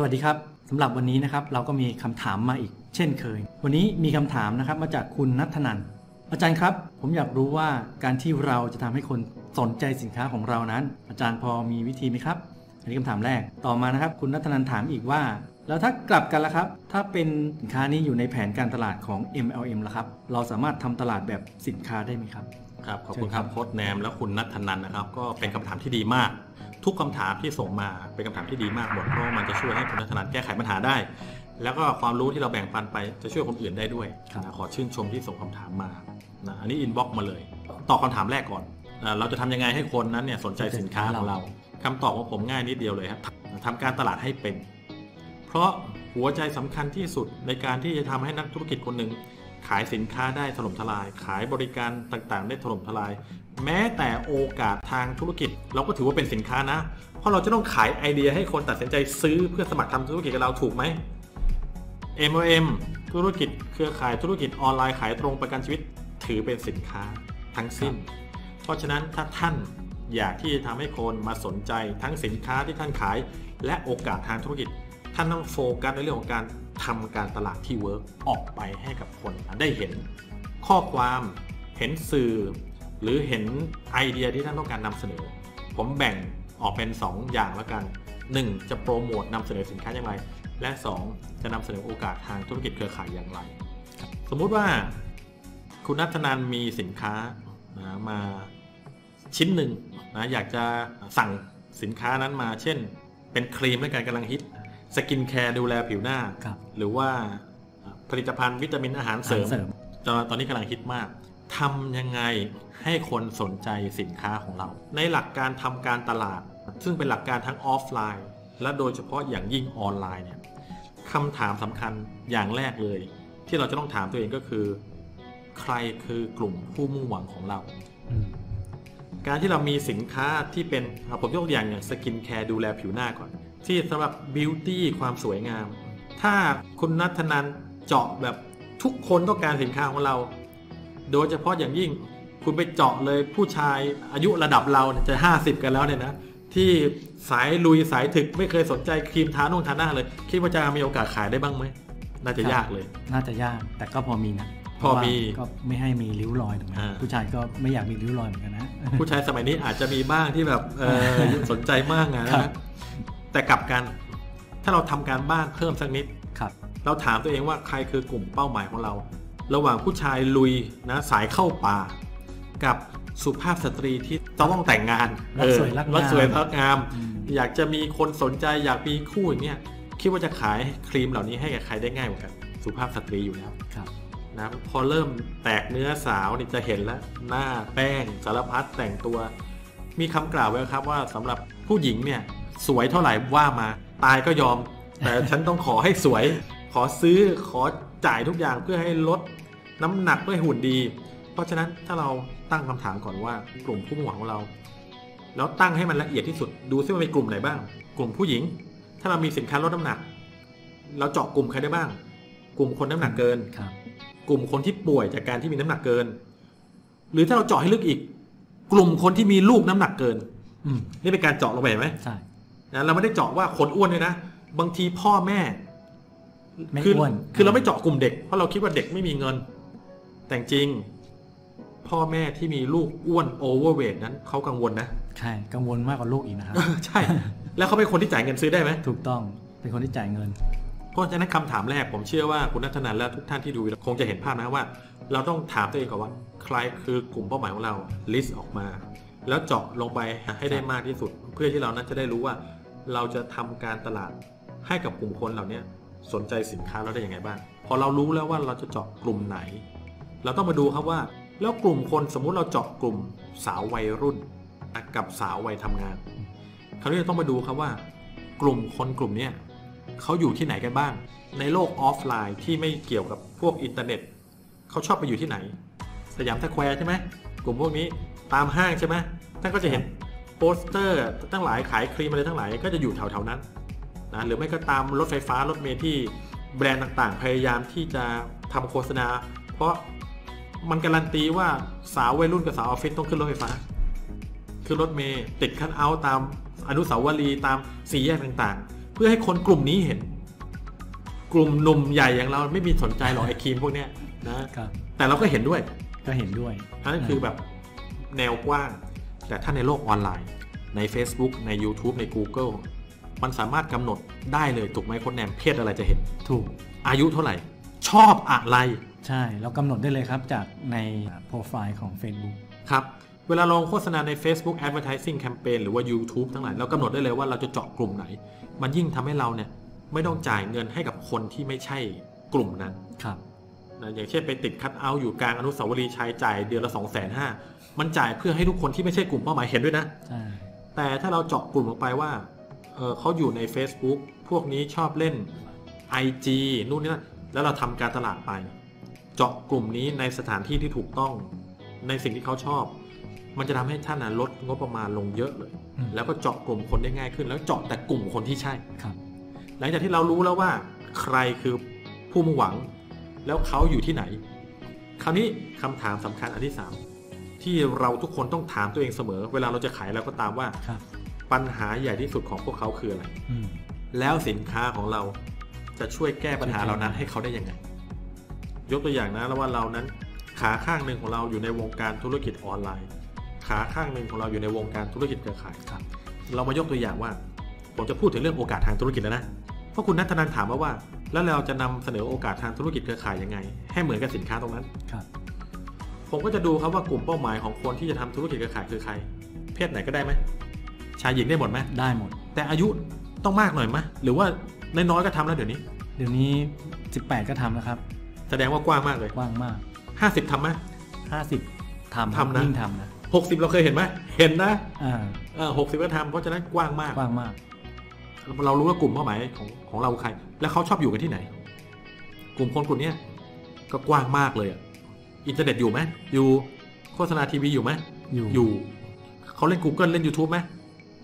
สวัสดีครับสำหรับวันนี้นะครับเราก็มีคำถามมาอีกเช่นเคย วันนี้มีคำถามนะครับมาจากคุณนัทนันอาจารย์ครับ ผมอยากรู้ว่าการที่เราจะทำให้คนสนใจสินค้าของเรานั้น อาจารย์พอมีวิธีไหมครับ อันนี้คำถามแรกต่อมานะครับ คุณนัทนันถามอีกว่า แล้วถ้ากลับกันละครับ ถ้าเป็นสินค้านี้อยู่ในแผนการตลาดของ MLM ละครับ เราสามารถทำตลาดแบบสินค้าได้ไหมครับครับขอบคุณครับโค้ดแนมและคุณนัทนันนะครับ ก็เป็นคำถามที่ดีมาก ทุกคำถามที่ส่งมาเป็นคำถามที่ดีมากหมดเพราะว่ามันจะช่วยให้คุณนัทธนันแก้ไขปัญหาได้ แล้วก็ความรู้ที่เราแบ่งปันไปจะช่วยคนอื่นได้ด้วยครับนะขอชื่นชมที่ส่งคำถามมานะอันนี้อินบ็อกมาเลยตอบคำถามแรกก่อนนะเราจะทำยังไงให้คนนั้นเนี่ยสนใจสินค้าของเราคำตอบของผมง่ายนิดเดียวเลยครับทำการตลาดให้เป็น เพราะหัวใจสำคัญที่สุดในการที่จะทำให้นักธุรกิจคนหนึ่ง ขายสินค้าได้ถล่มทลาย ขายบริการต่างๆ ได้ถล่มทลาย แม้แต่โอกาสทางธุรกิจ เราก็ถือว่าเป็นสินค้านะ เพราะเราจะต้องขายไอเดียให้คนตัดสินใจซื้อเพื่อสมัครทำธุรกิจกับเราถูกไหม MLM ธุรกิจ เครือข่ายธุรกิจออนไลน์ขายตรงประกันชีวิต ถือเป็นสินค้าทั้งสิ้น เพราะฉะนั้นถ้าท่านอยากที่จะทำให้คนมาสนใจทั้งสินค้าที่ท่านขาย และโอกาสทางธุรกิจ ท่านต้องโฟกัสในเรื่องของการ ทำการตลาดที่เวิร์กออกไปให้กับคนได้เห็นข้อความเห็นสื่อ หรือเห็นไอเดียที่ท่านต้องการนำเสนอ ผมแบ่งออกเป็น 2 อย่างแล้วกัน 1. จะโปรโมทนำเสนอสินค้าอย่างไร และ 2. จะนำเสนอโอกาสทางธุรกิจเครือข่ายอย่างไร สมมุติว่าคุณนัทนันมีสินค้านะมาชิ้นหนึ่งนะอยากจะสั่งสินค้านั้นมา เช่น เป็นครีมและการกำลังฮิต สกินแคร์ดูแลผิวหน้า ครับหรือว่าผลิตภัณฑ์วิตามินอาหารเสริมอาหารเสริม ตอนตอนนี้กำลังฮิตมากทำยังไงให้คนสนใจสินค้าของเรา ในหลักการทำการตลาด ซึ่งเป็นหลักการทั้งออฟไลน์ และโดยเฉพาะอย่างยิ่งออนไลน์เนี่ยคำถามสำคัญอย่างแรกเลย ที่เราจะต้องถามตัวเองก็คือ ใครคือกลุ่มผู้มุ่งหวังของเรา อืม การที่เรามีสินค้าที่เป็นอะผมยกตัวอย่างอย่างสกินแคร์ดูแลผิวหน้าก่อน ที่สำหรับ beauty ความสวยงาม ถ้าคุณนัทนันเจาะแบบทุกคนต้องการสินค้าของเรา โดยเฉพาะอย่างยิ่งคุณไปเจาะเลยผู้ชายอายุระดับเราเนี่ยจะ 50 กันแล้วเนี่ยนะที่สายลุยสายถึกไม่เคยสนใจครีมทานุ่งทาหน้าเลย คิดว่าจะมีโอกาสขายได้บ้างไหมน่าจะยากเลย น่าจะยากแต่ก็พอมีนะพอมีเพราะว่าก็ไม่ให้มีริ้วรอยถูกไหมอ่าผู้ชายก็ไม่อยากมีริ้วรอยเหมือนกันนะ ผู้ชายสมัยนี้อาจจะมีบ้างที่แบบเออสนใจมากนะครับ แต่กลับกัน ถ้าเราทำการบ้านเพิ่มสักนิดครับ เราถามตัวเองว่าใครคือกลุ่มเป้าหมายของเรา ระหว่างผู้ชายลุยนะสายเข้าป่า กับสุภาพสตรีที่ต้องแต่งงานรักสวยรักงามรักสวยรักงามอืมอยากจะมีคนสนใจอยากมีคู่อย่างเนี้ยคิดว่าจะขายครีมเหล่านี้ให้กับใครได้ง่ายกว่ากันสุภาพสตรีอยู่แล้วครับนะพอเริ่มแตกเนื้อสาวนี่จะเห็นแล้ว หน้าแป้งสารพัดแต่งตัว มีคำกล่าวไว้ครับว่าสำหรับผู้หญิงเนี่ย สวยเท่าไหร่ว่ามาตายก็ยอม แต่ฉันต้องขอให้สวย ขอซื้อขอจ่ายทุกอย่างเพื่อให้ลดน้ำหนักเพื่อให้หุ่นดี เพราะฉะนั้นถ้าเราตั้งคำถามก่อนว่ากลุ่มผู้มุ่งหวังของเรา แล้วตั้งให้มันละเอียดที่สุดดูซิว่ามีกลุ่มไหนบ้าง กลุ่มผู้หญิง ถ้าเรามีสินค้าลดน้ำหนัก เราเจาะกลุ่มใครได้บ้าง กลุ่มคนน้ำหนักเกินครับกลุ่มคนที่ป่วยจากการที่มีน้ำหนักเกิน หรือถ้าเราเจาะให้ลึกอีก กลุ่มคนที่มีลูกน้ำหนักเกินอืมนี่เป็นการเจาะลงไปเห็นไหมใช่ นะเราไม่ได้เจาะว่าคนอ้วนเลยนะบางทีพ่อแม่ไม่คืออ้วนคือเราไม่เจาะกลุ่มเด็กเพราะเราคิดว่าเด็กไม่มีเงิน แต่จริง พ่อแม่ที่มีลูกอ้วนโอเวอร์เวทนั้นเขากังวลนะใช่กังวลมากกว่าลูกอีกนะครับใช่ แล้วเขาเป็นคนที่จ่ายเงินซื้อได้ไหมถูกต้องเป็นคนที่จ่ายเงิน เพราะฉะนั้นคำถามแรกผมเชื่อว่าคุณนัทนันและทุกท่านที่ดูคงจะเห็นภาพนะว่า เราต้องถามตัวเองก่อนว่า ใครคือกลุ่มเป้าหมายของเราลิสต์ออกมา แล้วเจาะลงไปให้ได้มากที่สุด เพื่อที่เรานั้นจะได้รู้ว่า เราจะทำการตลาดให้กับกลุ่มคนเหล่านี้สนใจสินค้าเราได้อยังไงบ้าง พอเรารู้แล้วว่าเราจะเจาะกลุ่มไหน เราต้องมาดูครับว่าแล้วกลุ่มคนสมมุติเราเจาะกลุ่มสาววัยรุ่นกับสาววัยทำงานคราวนี้เราต้องมาดูครับว่า กลุ่มคนกลุ่มเนี้เขาอยู่ที่ไหนกันบ้าง ในโลกออฟไลน์ที่ไม่เกี่ยวกับพวกอินเทอร์เน็ตเขาชอบไปอยู่ที่ไหน สยามสแควร์ใช่ไหมกลุ่มพวกนี้ตามห้างใช่ไหมท่านก็จะเห็น โปสเตอร์ทั้งหลายขายครีมอะไรทั้งหลายก็จะอยู่แถวๆนั้นนะหรือไม่ก็ตามรถไฟฟ้ารถเมล์ที่แบรนด์ต่างๆ พยายามที่จะทำโฆษณา เพราะมันการันตีว่าสาววัยรุ่นกับสาวออฟฟิศต้องขึ้นรถไฟฟ้า ขึ้นรถเมล์ติดคันเอาท์ตามอนุสาวรีย์ตามสี่แยกต่างๆพื่อให้คนกลุ่มนี้เห็น กลุ่มหนุ่มใหญ่อย่างเราไม่มีสนใจหรอกไอ้ครีมพวกเนี้ยนะครับแต่เราก็เห็นด้วยก็เห็นด้วยอันนั้นคือแบบแนวกว้าง แต่ถ้าในโลกออนไลน์ ใน Facebook ใน YouTube ใน Google มันสามารถกำหนดได้เลยถูกไหมคนแนมเพศอะไรจะเห็น ถูก อายุเท่าไหร่ ชอบอะไร ใช่เรากำหนดได้เลยครับจากในโปรไฟล์ของ Facebook ครับ เวลาลงโฆษณาใน Facebook Advertising Campaign หรือว่า YouTube ทั้งหลายเรากำหนดได้เลยว่าเราจะเจาะกลุ่มไหน มันยิ่งทำให้เราเนี่ยไม่ต้องจ่ายเงินให้กับคนที่ไม่ใช่กลุ่มนั้น ครับนะอย่างเช่นไปติดคัดเอาท์อยู่กลางอนุสาวรีย์ชัยจ่ายเดือนละ2 5 0 0 0 มันจ่ายเพื่อให้ทุกคนที่ไม่ใช่กลุ่มเป้าหมายเห็นด้วยนะใช่แต่ถ้าเราเจาะกลุ่มลงไปว่าเอ่อเขาอยู่ใน Facebook พวกนี้ชอบเล่น IG นู่นนี่นั่นแล้วเราทำการตลาดไป เจาะกลุ่มนี้ในสถานที่ที่ถูกต้อง ในสิ่งที่เขาชอบ มันจะทำให้ท่านนะลดงบประมาณลงเยอะเลยอืมแล้วก็เจาะกลุ่มคนได้ง่ายขึ้น แล้วเจาะแต่กลุ่มคนที่ใช่ครับ หลังจากที่เรารู้แล้วว่า ใครคือผู้มุ่งหวัง แล้วเขาอยู่ที่ไหน คราวนี้คำถามสำคัญอันที่สาม ที่เราทุกคนต้องถามตัวเองเสมอ เวลาเราจะขายเราก็ตามว่าครับปัญหาใหญ่ที่สุดของพวกเขาคืออะไรอืมแล้วสินค้าของเราจะช่วยแก้ปัญหาเหล่านั้นให้เขาได้ยังไง ยกตัวอย่างนะแล้วว่าเรานั้น ขาข้างหนึ่งของเราอยู่ในวงการธุรกิจออนไลน์ ขาข้างหนึ่งของเราอยู่ในวงการธุรกิจเครือข่ายครับ เรามายกตัวอย่างว่า ผมจะพูดถึงเรื่องโอกาสทางธุรกิจแล้วนะเพราะคุณนัทนันถามมาว่า แล้วเราจะนำเสนอโอกาสทางธุรกิจเครือข่ายยังไง ให้เหมือนกับสินค้าตรงนั้นครับ ผมก็จะดูครับว่ากลุ่มเป้าหมายของคนที่จะทำธุรกิจเครือข่ายคือใคร เพศไหนก็ได้ไหมชายหญิงได้หมดไหมได้หมด แต่อายุต้องมากหน่อยไหมหรือว่าน้อยๆก็ทำแล้วเดี๋ยวนี้ เดี๋ยวนี้ 18 ก็ทำแล้วครับ แสดงว่ากว้างมากเลยกว้างมาก 50ทำไหม50ทำทำนะยิ่งทำนะ60เราเคยเห็นไหมเห็นนะอ่าเออ60ก็ทำเพราะฉะนั้นกว้างมากกว้างมาก เรารู้ว่ากลุ่มเป้าหมายของของเราคือใคร แล้วเขาชอบอยู่กันที่ไหน กลุ่มคนกลุ่มเนี้ยก็กว้างมากเลยอะ อินเทอร์เน็ตอยู่ไหมอยู่โฆษณาทีวีอยู่ไหมอยู่อยู่เขาเล่น Google เล่น YouTube ไหม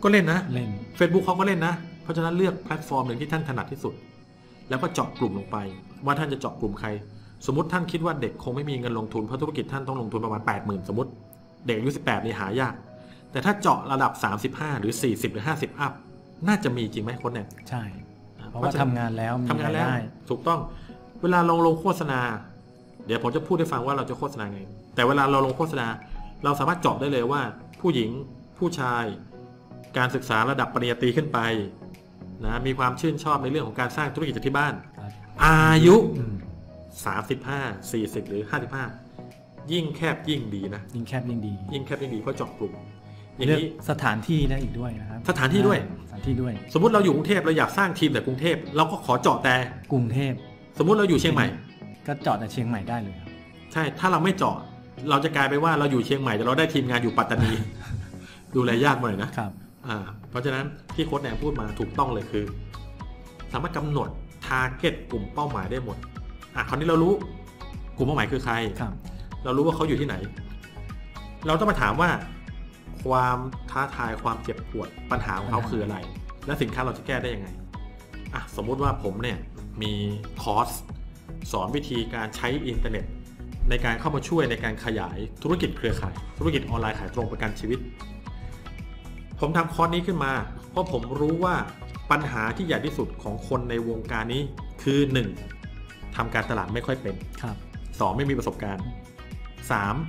ก็เล่นนะเล่น Facebook เขาก็เล่นนะ เพราะฉะนั้นเลือกแพลตฟอร์มหนึ่งที่ท่านถนัดที่สุด แล้วก็เจาะกลุ่มลงไป ว่าท่านจะเจาะกลุ่มใคร สมมติท่านคิดว่าเด็กคงไม่มีเงินลงทุนเพราะธุรกิจท่านต้องลงทุนประมาณ 80,000 สมมติ เด็กอายุ18นี่หายาก แต่ถ้าเจาะระดับ 35 หรือ 40 หรือ 50 อัพน่าจะมีจริงไหมคนเนี่ยใช่ เพราะว่าทำงานแล้วมีทำงานแล้วรายได้ถูกต้อง เวลาเราลงโฆษณา เดี๋ยวผมจะพูดให้ฟังว่าเราจะโฆษณาไง แต่เวลาเราลงโฆษณา เราสามารถเจาะได้เลยว่า ผู้หญิงผู้ชาย การศึกษาระดับปริญญาตรีขึ้นไปนะมีความชื่นชอบในเรื่องของการสร้างธุรกิจจากที่บ้านครับอายุอืม35 40 หรือ 55 ยิ่งแคบยิ่งดีนะ ยิ่งแคบยิ่งดี ยิ่งแคบยิ่งดีเพราะเจาะกลุ่มอย่างเลือกนี้สถานที่ได้อีกด้วยนะครับ สถานที่ด้วยอ่าสถานที่ด้วย สมมติเราอยู่กรุงเทพเราอยากสร้างทีมแต่กรุงเทพเราก็ขอเจาะแต่กรุงเทพ สมมุติเราอยู่เชียงใหม่ ก็เจาะแต่เชียงใหม่ได้เลยครับใช่ถ้าเราไม่เจาะเราจะกลายไปนว่าเราอยู่เชียงใหม่แต่เราได้ทีมงานอยู่ปัตตานี ดูแลยากหน่อยนะครับอ่าเพราะฉะนั้นที่โค้ชแหนมพูดมาถูกต้องเลยคือ สามารถกำหนดทาร์เก็ตกลุ่มเป้าหมายได้หมดอะคราวนี้เรารู้กลุ่มเป้าหมายคือใครครับ เรารู้ว่าเขาอยู่ที่ไหน เราต้องมาถามว่า ความท้าทายความเจ็บปวดปัญหาของเขาคืออะไร และสินค้าเราจะแก้ได้ยังไงอะสมมุติว่าผมเนี่ยมีคอร์ส สอนวิธีการใช้อินเทอร์เน็ต ในการเข้ามาช่วยในการขยายธุรกิจเครือข่าย ธุรกิจออนไลน์ขายตรงประกันชีวิต ผมทำคอร์สนี้ขึ้นมา เพราะผมรู้ว่าปัญหาที่ใหญ่ที่สุดของคนในวงการนี้คือ 1. ทำการตลาดไม่ค่อยเป็นครับสองไม่มีประสบการณ์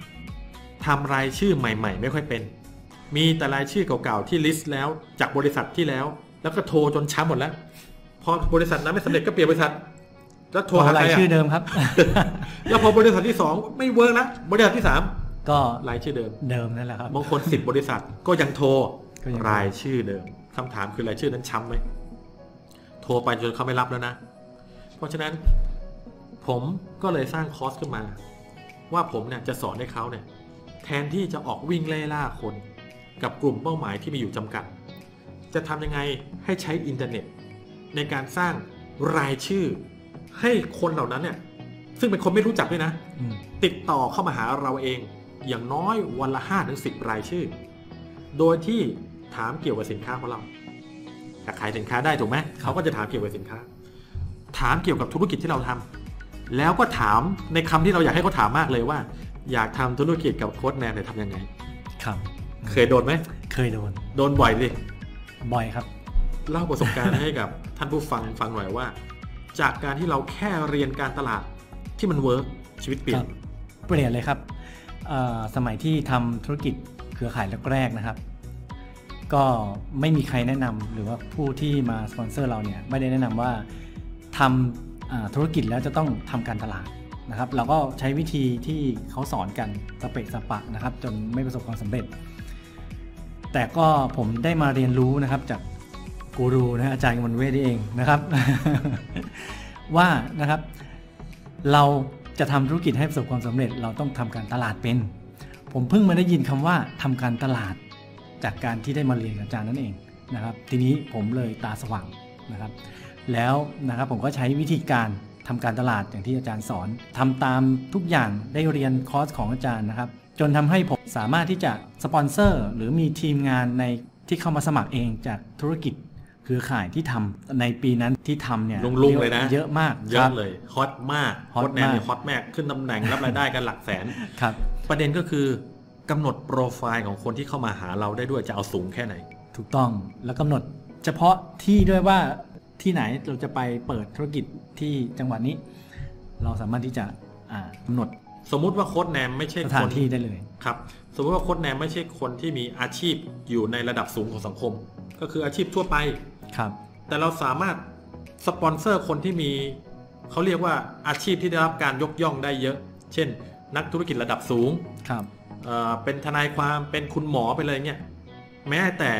3. ทำรายชื่อใหม่ ๆ ไม่ค่อยเป็น มีแต่รายชื่อเก่าๆที่ list แล้วจากบริษัทที่แล้ว แล้วก็โทรจนช้ำหมดแล้ว พอบริษัทนั้นไม่สำเร็จก็เปลี่ยนบริษัท แล้วโทรหาใครารยอะชื่อเดิมครับ แล้วพอบริษัทที่สองไม่เวิร์กแล้วบริษัทที่สามก็รายชื่อเดิม เดิมนั่นแหละครับบางคนสิบบริษัทก็ยังโทรก็ยังโทรรายชื่อเดิมคำถามคือรายชื่อนั้นช้ำไหมโทรไปจนเขาไม่รับแล้วนะ เพราะฉะนั้น ผมก็เลยสร้างคอร์สขึ้นมา ว่าผมเนี่ยจะสอนให้เขาเนี่ย แทนที่จะออกวิ่งไล่ล่าคน กับกลุ่มเป้าหมายที่มีอยู่จำกัด จะทำยังไงให้ใช้อินเทอร์เน็ต ในการสร้างรายชื่อ ให้คนเหล่านั้นเนี่ย ซึ่งเป็นคนไม่รู้จักด้วยนะอืมติดต่อเข้ามาหาเราเอง อย่างน้อยวันละ5ถึง10รายชื่อ โดยที่ถามเกี่ยวกับสินค้าของเราอยากขายสินค้าได้ถูกไหมเขาก็จะถามเกี่ยวกับสินค้า ถามเกี่ยวกับธุรกิจที่เราทำแล้วก็ถามในคำที่เราอยากให้เขาถามมากเลยว่า อยากทำธุรกิจกับโค้ชแนมเนี่ยทำยังไง ครับ เคยโดนไหม เคยโดน โดนบ่อยสิบ่อยครับเล่าประสบการณ์ให้กับท่านผู้ฟังฟังหน่อยว่า จากการที่เราแค่เรียนการตลาดที่มันเวิร์กชีวิตเปลี่ยนเปลี่ยนเลยครับสมัยที่ทำธุรกิจเครือข่ายแรกๆนะครับ ก็ไม่มีใครแนะนำหรือว่าผู้ที่มาสปอนเซอร์เราเนี่ยไม่ได้แนะนำว่าทำอ่าธุรกิจแล้วจะต้องทำการตลาดนะครับ เราก็ใช้วิธีที่เขาสอนกันสเปะสปะนะครับ จนไม่ประสบความสำเร็จ แต่ก็ผมได้มาเรียนรู้นะครับจาก กูรูนะอาจารย์กมลเวทนี่เองนะครับ ว่านะครับ เราจะทำธุรกิจให้ประสบความสำเร็จ เราต้องทำการตลาดเป็น ผมเพิ่งมาได้ยินคำว่าทำการตลาดจากการที่ได้มาเรียนกับอาจารย์นั่นเองนะครับ ทีนี้ผมเลยตาสว่างนะครับ แล้วนะครับผมก็ใช้วิธีการทำการตลาดอย่างที่อาจารย์สอนทำตามทุกอย่างได้เรียนคอร์สของอาจารย์นะครับ จนทำให้ผมสามารถที่จะสปอนเซอร์หรือมีทีมงานในที่เข้ามาสมัครเองจากธุรกิจ เครือข่ายที่ทำในปีนั้นที่ทำเนี่ยลุงๆเลยนะเยอะมากเยครัอะบเลยฮอตมากฮอตโค้ดแนนเนี่ยมากฮอตมากขึ้นตำแหน่งรับรายได้กันหลักแสนครับ ประเด็นก็คือกำหนดโปรไฟล์ของคนที่เข้ามาหาเราได้ด้วยจะเอาสูงแค่ไหน ถูกต้องแล้วกำหนดเฉพาะที่ด้วยว่าที่ไหนเราจะไปเปิดธุรกิจที่จังหวัดนี้ เราสามารถที่จะอ่ากำหนด สมมุติว่าโค้ดแนมไม่ใช่สคถานนที่ได้เลยครับสมมติว่าโค้ดแนมไม่ใช่คนที่มีอาชีพอยู่ในระดับสูงของสังคม ก็คืออาชีพทั่วไป ครับ แต่เราสามารถสปอนเซอร์คนที่มีเขาเรียกว่าอาชีพที่ได้รับการยกย่องได้เยอะ เช่น นักธุรกิจระดับสูงครับเอ่อเป็นทนายความเป็นคุณหมอไปเลยเนี่ยแม้แต่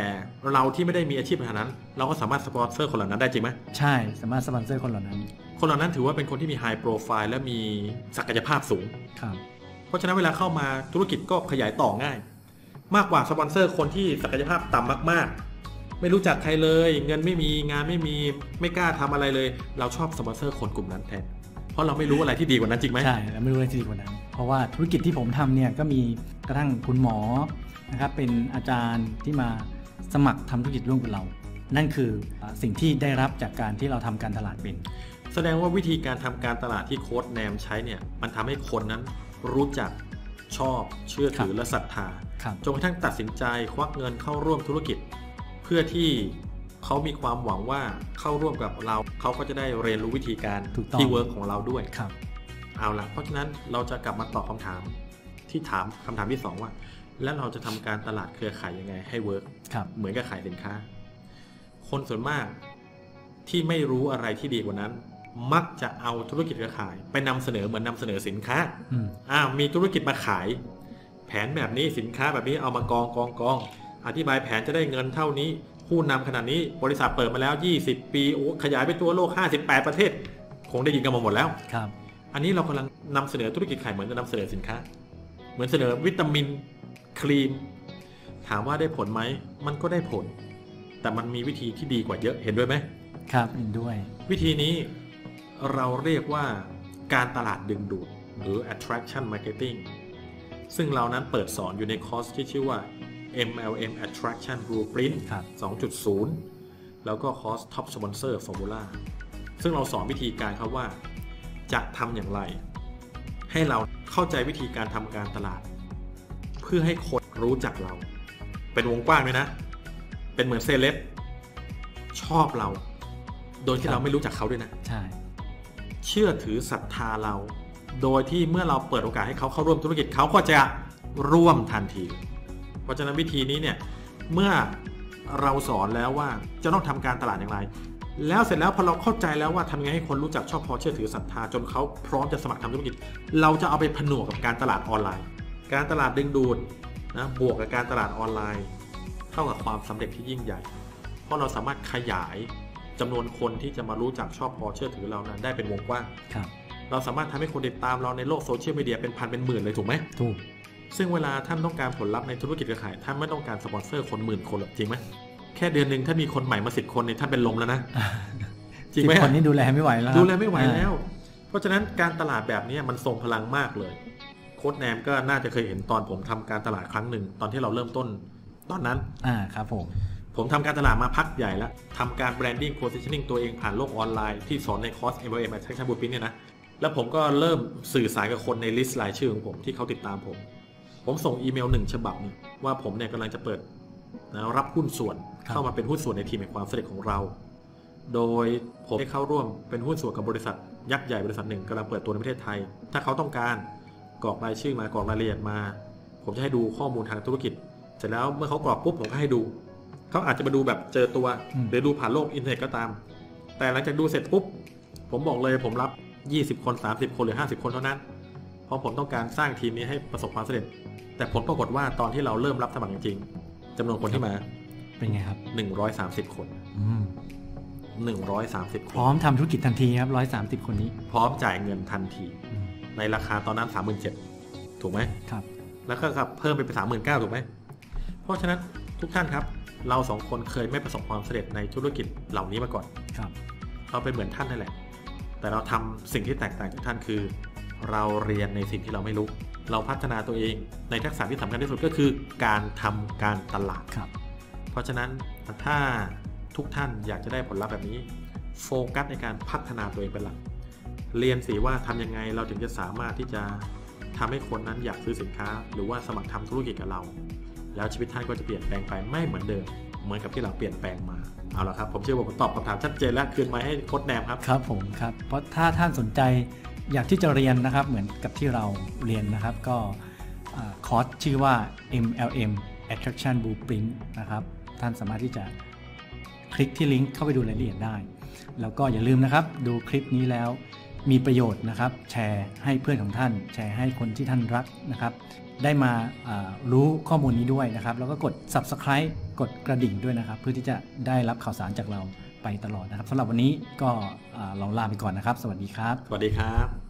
เราที่ไม่ได้มีอาชีพขนาดนั้น เราก็สามารถสปอนเซอร์คนเหล่านั้นได้จริงไหมใช่สามารถสปอนเซอร์คนเหล่านั้น คนเหล่านั้นถือว่าเป็นคนที่มี high profile และมีศักยภาพสูงครับเพราะฉะนั้นเวลาเข้ามาธุรกิจก็ขยายต่อง่าย มากกว่าสปอนเซอร์คนที่ศักยภาพต่ำมากๆ ไม่รู้จักใครเลย เงินไม่มีงานไม่มีไม่กล้าทำอะไรเลย เราชอบสปอนเซอร์คนกลุ่มนั้นแทนเพราะเราไม่รู้อะไรที่ดีกว่านั้นจริงไหมใช่แล้วไม่รู้อะไรที่ดีกว่านั้น เพราะว่าธุรกิจที่ผมทำเนี่ยก็มีกระทั่งคุณหมอนะครับเป็นอาจารย์ที่มาสมัครทำธุรกิจร่วมกับเรา นั่นคืออ่าสิ่งที่ได้รับจากการที่เราทำการตลาดเป็น แสดงว่าวิธีการทำการตลาดที่โค้ชแนมใช้เนี่ยมันทำให้คนนั้นรู้จักชอบเชื่อถือและศรัทธาครับจนกระทั่งตัดสินใจควักเงินเข้าร่วมธุรกิจ เพื่อที่เขามีความหวังว่าเข้าร่วมกับเราเขาก็จะได้เรียนรู้วิธีการถูกต้องที่เวิร์กของเราด้วยครับ เอาละเพราะฉะนั้นเราจะกลับมาตอบคำถามที่ถามคำถามที่สองว่า แล้วเราจะทำการตลาดเครือข่ายยังไงให้เวิร์กครับเหมือนกับขายสินค้า คนส่วนมากที่ไม่รู้อะไรที่ดีกว่านั้น มักจะเอาธุรกิจเครือข่าย ไปนำเสนอเหมือนนำเสนอสินค้าอืมอ้าวมีธุรกิจมาขาย แผนแบบนี้สินค้าแบบนี้เอามากองกองกอง อธิบายแผนจะได้เงินเท่านี้ผู้นำขนาดนี้บริษัทเปิดมาแล้ว 20 ปีโอ้ขยายไปทั่วโลก 58 ประเทศ คงได้ยินกันมาหมดแล้วครับ อันนี้เรากำลังนำเสนอธุรกิจขายเหมือนจะนำเสนอสินค้า เหมือนเสนอวิตามินครีม ถามว่าได้ผลไหมมันก็ได้ผล แต่มันมีวิธีที่ดีกว่าเยอะเห็นด้วยไหมครับเห็นด้วย วิธีนี้เราเรียกว่าการตลาดดึงดูดหรือ attraction marketing ซึ่งเรานั้นเปิดสอนอยู่ในคอร์สที่ชื่อว่า MLM attraction blueprint ครับ2.0 แล้วก็คอร์ส top sponsor formula ซึ่งเราสอนวิธีการครับว่า จะทำอย่างไร ให้เราเข้าใจวิธีการทำการตลาด เพื่อให้คนรู้จักเรา เป็นวงกว้างเลยนะ เป็นเหมือนเซเลบชอบเรา โดยที่ครับเราไม่รู้จักเขาด้วยนะใช่เชื่อถือศรัทธาเรา โดยที่เมื่อเราเปิดโอกาสให้เขาเข้าร่วมธุรกิจเขาก็จะร่วมทันที เพราะฉะนั้นวิธีนี้เนี่ยเมื่อเราสอนแล้วว่าจะต้องทำการตลาดอย่างไร แล้วเสร็จแล้วพอเราเข้าใจแล้วว่าทำยังไงให้คนรู้จักชอบพอเชื่อถือศรัทธาจนเขาพร้อมจะสมัครทำธุรกิจ เราจะเอาไปผนวกกับการตลาดออนไลน์ การตลาดดึงดูดนะบวกกับการตลาดออนไลน์ เท่ากับความสำเร็จที่ยิ่งใหญ่ เพราะเราสามารถขยายจำนวนคนที่จะมารู้จักชอบพอเชื่อถือเรานั้นได้เป็นวงกว้างครับเราสามารถทำให้คนติดตามเราในโลกโซเชียลมีเดียเป็นพันเป็นหมื่นเลยถูกไหมถูก ซึ่งเวลาท่านต้องการผลลัพธ์ในธุรกิจเครือข่ายท่านไม่ต้องการสปอนเซอร์คนหมื่นคนหรอกจริงไหมแค่เดือนหนึ่งถ้ามีคนใหม่มาสิบคนเนี่ยท่านเป็นลมแล้วนะจริงไหมสิบคนนี้ดูแลไม่ไหวแล้วครับดูแลไม่ไหวแล้ว เพราะฉะนั้นการตลาดแบบนี้มันทรงพลังมากเลย โค้ชแนมก็น่าจะเคยเห็นตอนผมทำการตลาดครั้งหนึ่งตอนที่เราเริ่มต้นตอนนั้น อ่าครับผม ผมทำการตลาดมาพักใหญ่แล้วทำการ branding positioning ตัวเองผ่านโลกออนไลน์ที่สอนในคอร์ส MLM Attraction Blueprint เนี่ยนะ แล้วผมก็เริ่มสื่อสารกับคนใน list รายชื่อของผมที่เขาติดตามผม ผมส่งอีเมลหนึ่งฉบับเนี่ยว่าผมเนี่ยกำลังจะเปิดนะรับหุ้นส่วนครับเข้ามาเป็นหุ้นส่วนในทีมแห่งความสำเร็จของเรา โดยผมได้เข้าร่วมเป็นหุ้นส่วนกับบริษัท ยักษ์ใหญ่บริษัทหนึ่งกำลังเปิดตัวในประเทศไทย ถ้าเขาต้องการกรอกรายชื่อมากรอกรายละเอียดมา ผมจะให้ดูข้อมูลทางธุรกิจ เสร็จแล้วเมื่อเขากรอกปุ๊บผมก็ให้ดู เขาอาจจะมาดูแบบเจอตัวอืมหรือดูผ่านโลกอินเทอร์เน็ตก็ตาม แต่หลังจากดูเสร็จปุ๊บผมบอกเลยผมรับ 20 คน 30 คนหรือ 50 คนเท่านั้น เพราะผมต้องการสร้างทีมนี้ให้ประสบความสำเร็จ แต่ผลปรากฏว่าตอนที่เราเริ่มรับสมัครจริงๆจำนวนคนที่มาเป็นไงครับ130คนอืม130คพนร้อมทำธุรกิจทันทีครับร้อยสามสิบคนนี้ พร้อมจ่ายเงินทันทีอืมในราคาตอนนั้น37,000ถูกไหมครับ แล้วก็ครับเพิ่มไปเป็น39,000ถูกไหมเพราะฉะนั้นทุกท่านครับ เราสองคนเคยไม่ประสบความสำเร็จในธุรกิจเหล่านี้มาก่อนครับ เราเป็นเหมือนท่านนั่นแหละ แต่เราทำสิ่งที่แตกต่างจากท่านคือ เราเรียนในสิ่งที่เราไม่รู้ เราพัฒนาตัวเองในทักษะที่สำคัญที่สุดก็คือ การทำการตลาดครับ เพราะฉะนั้นถ้าทุกท่านอยากจะได้ผลลัพธ์แบบนี้ โฟกัสในการพัฒนาตัวเองเป็นหลัก เรียนสิว่าทำยังไงเราถึงจะสามารถที่จะทำให้คนนั้นอยากซื้อสินค้า หรือว่าสมัครทำธุรกิจกับเรา แล้วชีวิตท่านก็จะเปลี่ยนแปลงไปไม่เหมือนเดิมเหมือนกับที่เราเปลี่ยนแปลงมา เอาละครับ ผมเชื่อว่าผมตอบคำถามชัดเจนและคืนไม้ให้โค้ดแนมครับ ครับผมครับ เพราะถ้าท่านสนใจ อยากที่จะเรียนนะครับเหมือนกับที่เราเรียนนะครับก็คอร์สชื่อว่า MLM Attraction Blueprint นะครับ ท่านสามารถที่จะคลิกที่ลิงก์เข้าไปดูรายละเอียดได้ แล้วก็อย่าลืมนะครับ ดูคลิปนี้แล้วมีประโยชน์นะครับ แชร์ให้เพื่อนของท่าน แชร์ให้คนที่ท่านรักนะครับ ได้มาอ่ารู้ข้อมูลนี้ด้วยนะครับ แล้วก็กด subscribe กดกระดิ่งด้วยนะครับ เพื่อที่จะได้รับข่าวสารจากเรา ไปตลอดนะครับสำหรับวันนี้ก็เราลาไปก่อนนะครับ สวัสดีครับ สวัสดีครับ